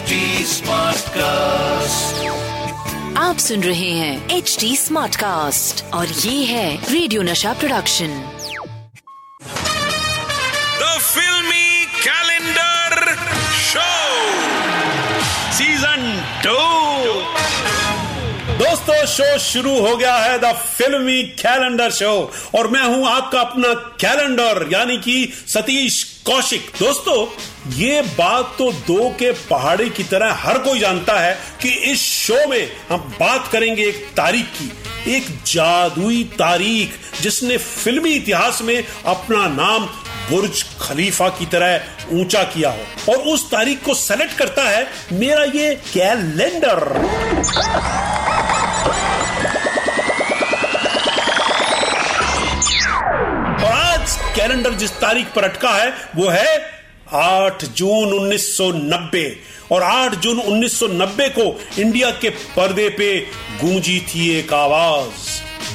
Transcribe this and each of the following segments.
HD Smartcast. आप सुन रहे हैं एच डी स्मार्ट कास्ट और ये है radio Nasha production the filmi calendar show season two दोस्तों शो शुरू हो गया है द फिल्मी कैलेंडर शो और मैं हूँ आपका अपना कैलेंडर यानी कि सतीश कौशिक। दोस्तों, ये बात तो दो के पहाड़ी की तरह हर कोई जानता है कि इस शो में हम बात करेंगे एक तारीख की, एक जादुई तारीख, जिसने फिल्मी इतिहास में अपना नाम बुर्ज खलीफा की तरह ऊँचा किया हो। और उस तारीख को सेलेक्ट करता है मेरा ये कैलेंडर जिस तारीख पर अटका है, वो है 8 जून 1990 और 8 जून 1990 को इंडिया के पर्दे पे गूंजी थी एक आवाज़,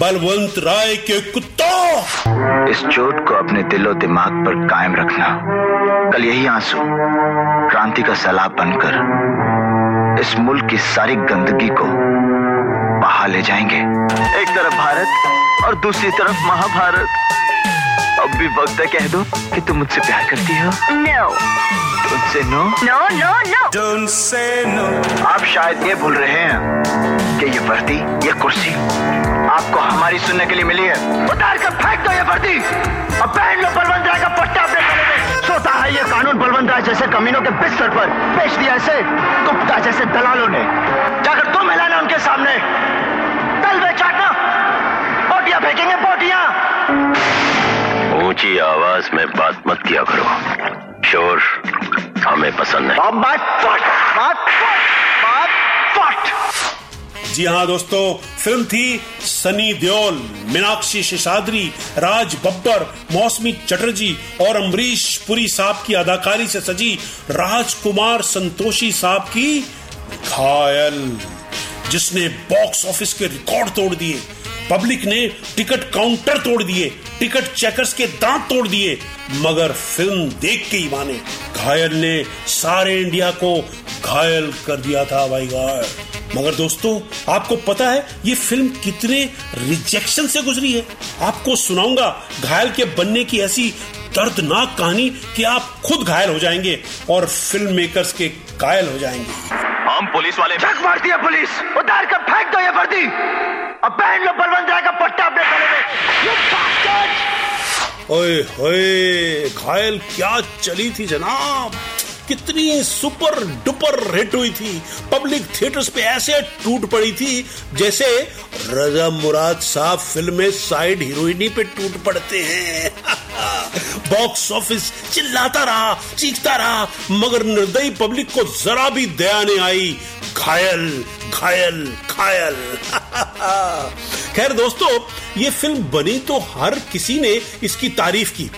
बलवंत राय के कुत्ता। इस चोट को अपने दिलो दिमाग पर कायम रखना। कल यही आँसू, क्रांति का सैलाब बनकर इस मुल्क की सारी गंदगी को बहा ले जाएँगे। एक तरफ़ भारत और दूसरी तरफ़ महाभारत। अब भी वक्त है कह दो कि तुम मुझसे प्यार करती हो। No, तुमसे no no, no, no. Don't say no. आप शायद ये भूल रहे हैं कि ये वर्दी ये कुर्सी आपको हमारी सुनने के लिए मिली है। उतार कर फेंक दो ये वर्दी। अब पहन लो बलवंत राय का पट्टा अपने गले में सोता है ये कानून बलवंत राय जैसे कमीनों के बिस्तर पर। पेश दिया इसे गुप्ता जैसे दलालों ने। जाकर तुम हिलाना उनके सामने। दल बेचाटना बोटियाँ फेंकेंगे बोटियाँ। ऊँची आवाज़ में बात मत किया करो। शोर हमें पसंद नहीं। अब बात फट बात फट बात फट। जी हाँ दोस्तों फ़िल्म थी सनी देओल मीनाक्षी शेषाद्री राज बब्बर मौसमी चटर्जी और अमरीश पुरी साहब की अदाकारी से सजी राजकुमार संतोषी साहब की घायल जिसने बॉक्स ऑफ़िस के रिकॉर्ड तोड़ दिए। पब्लिक ने टिकट काउंटर तोड़ दिए टिकट चेकर्स के दांत तोड़ दिए मगर फ़िल्म देख के ही माने। घायल ने सारे इंडिया को घायल कर दिया था भाई गॉड। मगर दोस्तों आपको पता है ये फ़िल्म कितने रिजेक्शन से गुजरी है। आपको सुनाऊँगा घायल के बनने की ऐसी दर्दनाक कहानी कि आप खुद घायल हो जाएँगे और फ़िल्म मेकर्स के कायल हो जाएँगे। हम पुलिस वाले मारती है पुलिस! फेंक दो ये वर्दी अब पहन लो बलवंत राय का पट्टा अपने गले में! ओए होए, घायल क्या चली थी जनाब? कितनी सुपर डुपर हिट हुई थी। पब्लिक थिएटर्स पे ऐसे टूट पड़ी थी, जैसे रजा मुराद साहब फ़िल्म में साइड हीरोइनी पे टूट पड़ते हैं। बॉक्स ऑफ़िस चिल्लाता रहा, चीखता रहा, मगर निर्दयी पब्लिक को जरा भी दया नहीं आई। घायल घायल घायल खैर दोस्तों, ये फ़िल्म बनी तो हर किसी ने इसकी तारीफ़ की,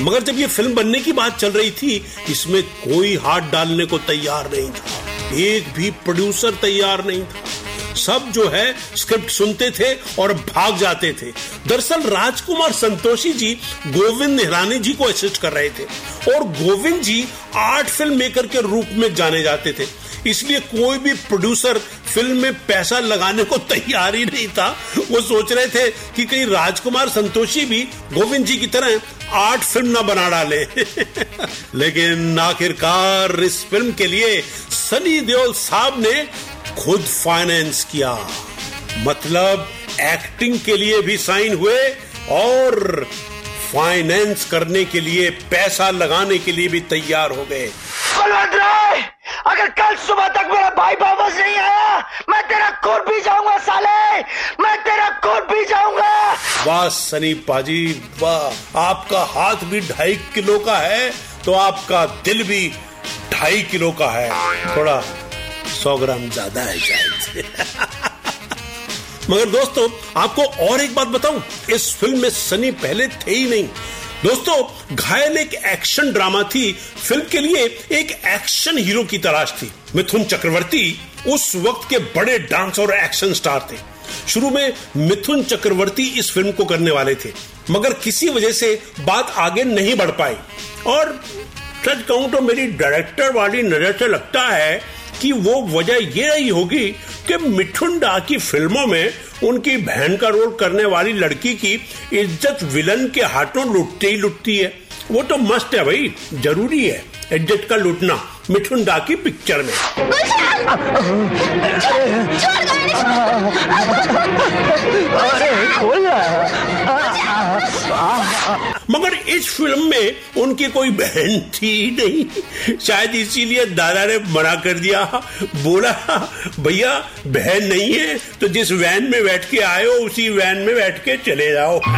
मगर जब ये फ़िल्म बनने की बात चल रही थी, इसमें कोई हाथ डालने को तैयार नहीं था, एक भी प्रोड्यूसर तैयार नहीं था। सब जो है स्क्रिप्ट सुनते थे और भाग जाते थे। दरअसल राजकुमार संतोषी जी गोविंद निहरानी जी को असिस्ट कर रहे थे, और Govind ji art film maker के रूप में जाने जाते थे। इसलिए कोई भी प्रोड्यूसर फ़िल्म में पैसा लगाने को तैयार ही नहीं था। वो सोच रहे थे कि कहीं राजकुमार संतोषी भी गोविंद जी की तरह आठ फ़िल्म ना बना डाले। लेकिन आखिरकार इस फ़िल्म के लिए सनी देओल साहब ने खुद फाइनेंस किया। मतलब एक्टिंग के लिए भी साइन हुए और फाइनेंस करने के लिए, पैसा लगाने के लिए भी तैयार हो गए। अगर कल सुबह तक मेरा भाई वापस नहीं आया, मैं तेरा खून पी जाऊँगा, साले। मैं तेरा खून पी जाऊँगा। वाह, सनी पाजी, वाह। आपका हाथ भी ढाई किलो का है तो आपका दिल भी ढाई किलो का है। थोड़ा सौ ग्राम ज़्यादा है शायद। मगर दोस्तों, आपको और एक बात बताऊँ, इस फ़िल्म में सनी पहले थे ही नहीं। दोस्तों, घायल एक एक्शन ड्रामा थी। फ़िल्म के लिए एक एक्शन हीरो की तलाश थी। मिथुन चक्रवर्ती उस वक्त के बड़े डांस और एक्शन स्टार थे। शुरू में मिथुन चक्रवर्ती इस फ़िल्म को करने वाले थे। मगर किसी वजह से बात आगे नहीं बढ़ पाई। और सच कहूँ तो मेरी डायरेक्टर वाली नज़र से लगता है कि वो वजह ये रही होगी कि मिठुन डा की फ़िल्मों में उनकी बहन का रोल करने वाली लड़की की इज़्ज़त विलन के हाथों लुटते ही लुटती है वो तो मस्त है भाई ज़रूरी है इज़्ज़त का लुटना मिठुन दा की पिक्चर में मगर इस फ़िल्म में उनकी कोई बहन थी नहीं। शायद इसीलिए दादा ने मना कर दिया। बोला, भैया, बहन नहीं है तो जिस वैन में बैठ के आए हो, उसी वैन में बैठ के चले जाओ।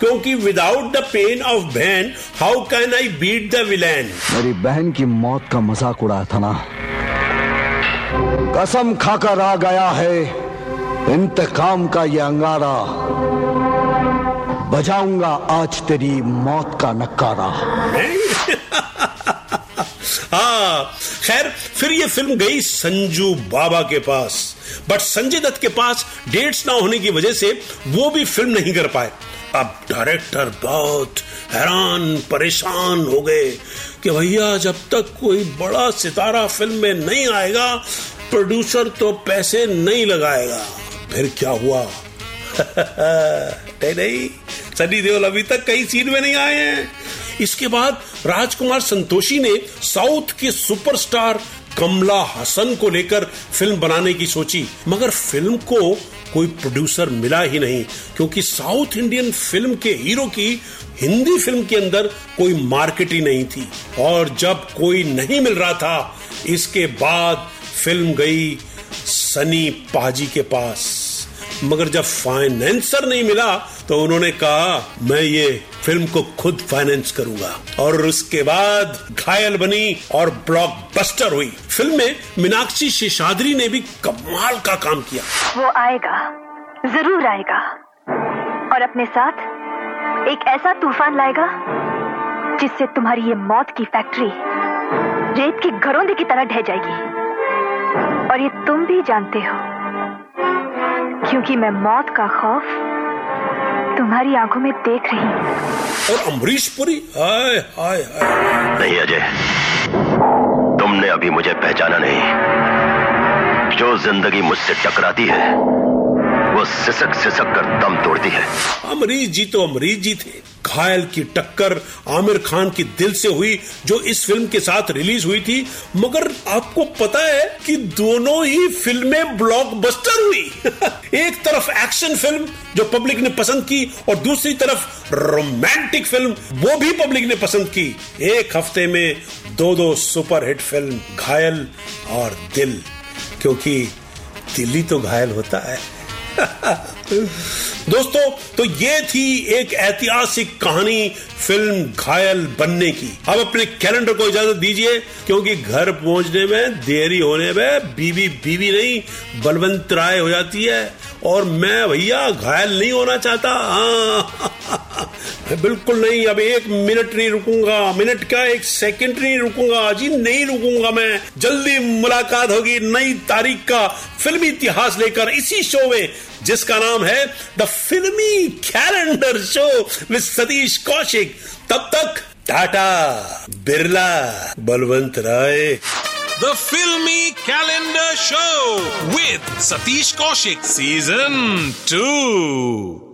क्योंकि विदाउट द पेन ऑफ़ बहन how can I beat the villain मेरी बहन की मौत का मज़ाक उड़ाया था ना। कसम खाकर आ गया है। इंतकाम का ये अंगारा। बजाऊँगा आज तेरी मौत का नकारा। हाँ खैर, फिर ये फ़िल्म गई संजू बाबा के पास। बट संजय दत्त के पास डेट्स ना होने की वजह से वो भी फ़िल्म नहीं कर पाए। अब डायरेक्टर बहुत हैरान, परेशान हो गए कि भैया, जब तक कोई बड़ा सितारा फ़िल्म में नहीं आएगा, प्रोड्यूसर तो पैसे नहीं लगाएगा। फिर क्या हुआ? नहीं सनी देओल अभी तक कई सीन में नहीं आए हैं। इसके बाद राजकुमार संतोषी ने साउथ के सुपरस्टार कमला हसन को लेकर फ़िल्म बनाने की सोची। मगर फ़िल्म को कोई प्रोड्यूसर मिला ही नहीं, क्योंकि साउथ इंडियन फ़िल्म के हीरो की हिंदी फ़िल्म के अंदर कोई मार्केट ही नहीं थी। और जब कोई नहीं मिल रहा था, इसके बाद फ़िल्म गई सनी पाजी के पास। मगर जब फाइनेंसर नहीं मिला तो उन्होंने कहा, मैं ये फ़िल्म को खुद फाइनेंस करूँगा। और उसके बाद घायल बनी और ब्लॉकबस्टर हुई। फ़िल्म में मीनाक्षी शेषाद्री ने भी कमाल का काम किया। वो आएगा, ज़रूर आएगा। और अपने साथ एक ऐसा तूफ़ान लाएगा, जिससे तुम्हारी ये मौत की फैक्ट्री रेत की घरोंदे की तरह ढह जाएगी। और ये तुम भी जानते हो, क्योंकि मैं मौत का खौफ तुम्हारी आँखों में देख रही और अमरीश पुरी हाय हाय हाय। नहीं अजय। तुमने अभी मुझे पहचाना नहीं। जो ज़िंदगी मुझसे टकराती है वो सिसक सिसक कर दम तोड़ती है। अमरीश जी तो अमरीश जी थे। घायल की टक्कर आमिर खान की दिल से हुई, जो इस फ़िल्म के साथ रिलीज़ हुई थी। मगर आपको पता है कि दोनों ही फ़िल्में ब्लॉकबस्टर हुई। एक तरफ़ एक्शन फ़िल्म जो पब्लिक ने पसंद की, और दूसरी तरफ़ रोमांटिक फ़िल्म वो भी पब्लिक ने पसंद की। एक हफ़्ते में दो दो सुपरहिट फ़िल्म घायल और दिल। क्योंकि दिल ही तो घायल होता है। दोस्तों तो ये थी एक ऐतिहासिक कहानी फ़िल्म घायल बनने की। अब अपने कैलेंडर को इजाज़त दीजिए, क्योंकि घर पहुँचने में देरी होने में बीवी बीवी नहीं, बलवंत राय हो जाती है, और मैं भैया घायल नहीं होना चाहता। हाँ। बिल्कुल नहीं, अब एक मिनट नहीं रुकूँगा, मिनट का एक सेकंड नहीं रुकूँगा जी नहीं रुकूँगा मैं। जल्दी मुलाकात होगी नई तारीख का फिल्मी इतिहास लेकर इसी शो में, जिसका नाम है the filmi calendar show with Satish Kaushik. तब तक Tata, Birla, Balwant Rai. The filmi calendar show with Satish Kaushik season 2.